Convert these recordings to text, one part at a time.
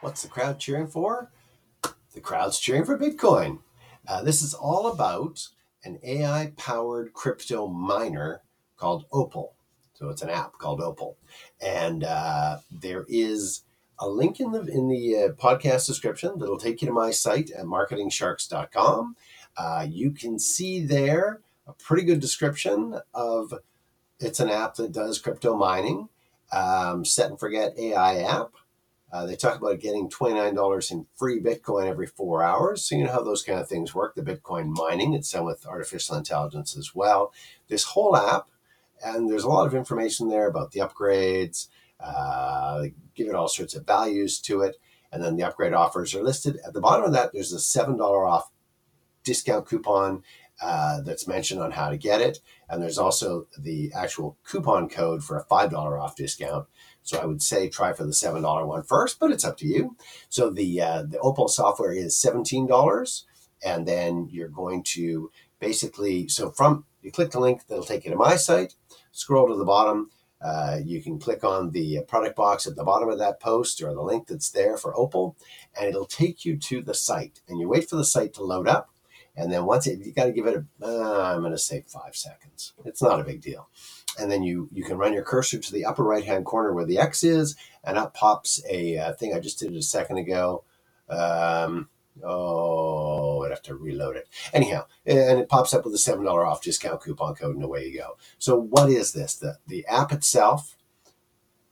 What's the crowd cheering for? The crowd's cheering for Bitcoin. Uh, this is all about an AI powered crypto miner called Opal. So it's an app called Opal. And uh, there is a link in the in the uh, podcast description that'll take you to my site at marketingsharks.com. Uh, you can see there a pretty good description of it's an app that does crypto mining, um, set and forget AI app. Uh, they talk about getting $29 in free Bitcoin every four hours. So, you know how those kind of things work the Bitcoin mining, it's done with artificial intelligence as well. This whole app, and there's a lot of information there about the upgrades, uh, give it all sorts of values to it. And then the upgrade offers are listed. At the bottom of that, there's a $7 off discount coupon uh, that's mentioned on how to get it. And there's also the actual coupon code for a $5 off discount. So I would say try for the $7 one first, but it's up to you. So the, uh, the Opal software is $17. And then you're going to basically, so from, you click the link, that'll take you to my site, scroll to the bottom. Uh, you can click on the product box at the bottom of that post or the link that's there for Opal, and it'll take you to the site. And you wait for the site to load up and then once it, you got to give it a, uh, I'm going to say five seconds. It's not a big deal. And then you, you can run your cursor to the upper right hand corner where the X is, and up pops a uh, thing I just did a second ago. Um, oh, I'd have to reload it. Anyhow, and it pops up with a $7 off discount coupon code, and away you go. So, what is this? The, the app itself,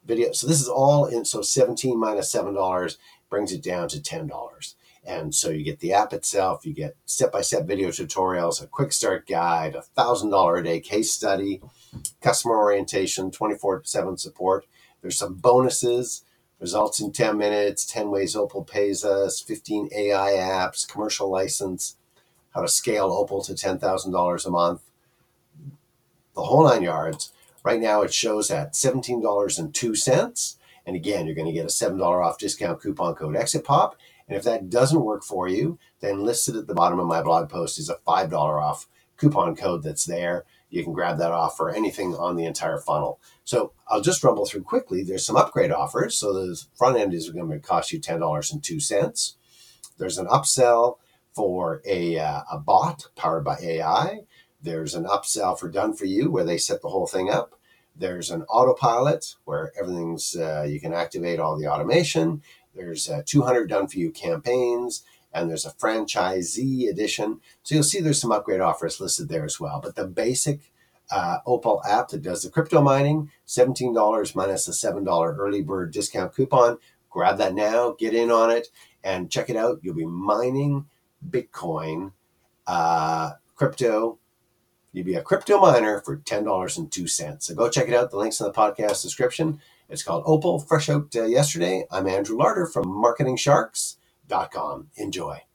video. So, this is all in. So, 17 minus $7 brings it down to $10. And so you get the app itself, you get step by step video tutorials, a quick start guide, a $1,000 a day case study, customer orientation, 24 7 support. There's some bonuses, results in 10 minutes, 10 ways Opal pays us, 15 AI apps, commercial license, how to scale Opal to $10,000 a month, the whole nine yards. Right now it shows at $17.02. And again, you're going to get a $7 off discount coupon code Exit Pop and if that doesn't work for you, then listed at the bottom of my blog post is a $5 off coupon code that's there. You can grab that off for anything on the entire funnel. So I'll just rumble through quickly. There's some upgrade offers. So the front end is going to cost you $10.02. There's an upsell for a, uh, a bot powered by AI. There's an upsell for Done For You where they set the whole thing up. There's an autopilot where everything's, uh, you can activate all the automation. There's uh, 200 done for you campaigns, and there's a franchisee edition. So you'll see there's some upgrade offers listed there as well. But the basic uh, Opal app that does the crypto mining, $17 minus a $7 early bird discount coupon. Grab that now, get in on it, and check it out. You'll be mining Bitcoin, uh, crypto. You'll be a crypto miner for $10.02. So go check it out. The link's in the podcast description. It's called Opal, fresh out uh, yesterday. I'm Andrew Larder from marketingsharks.com. Enjoy.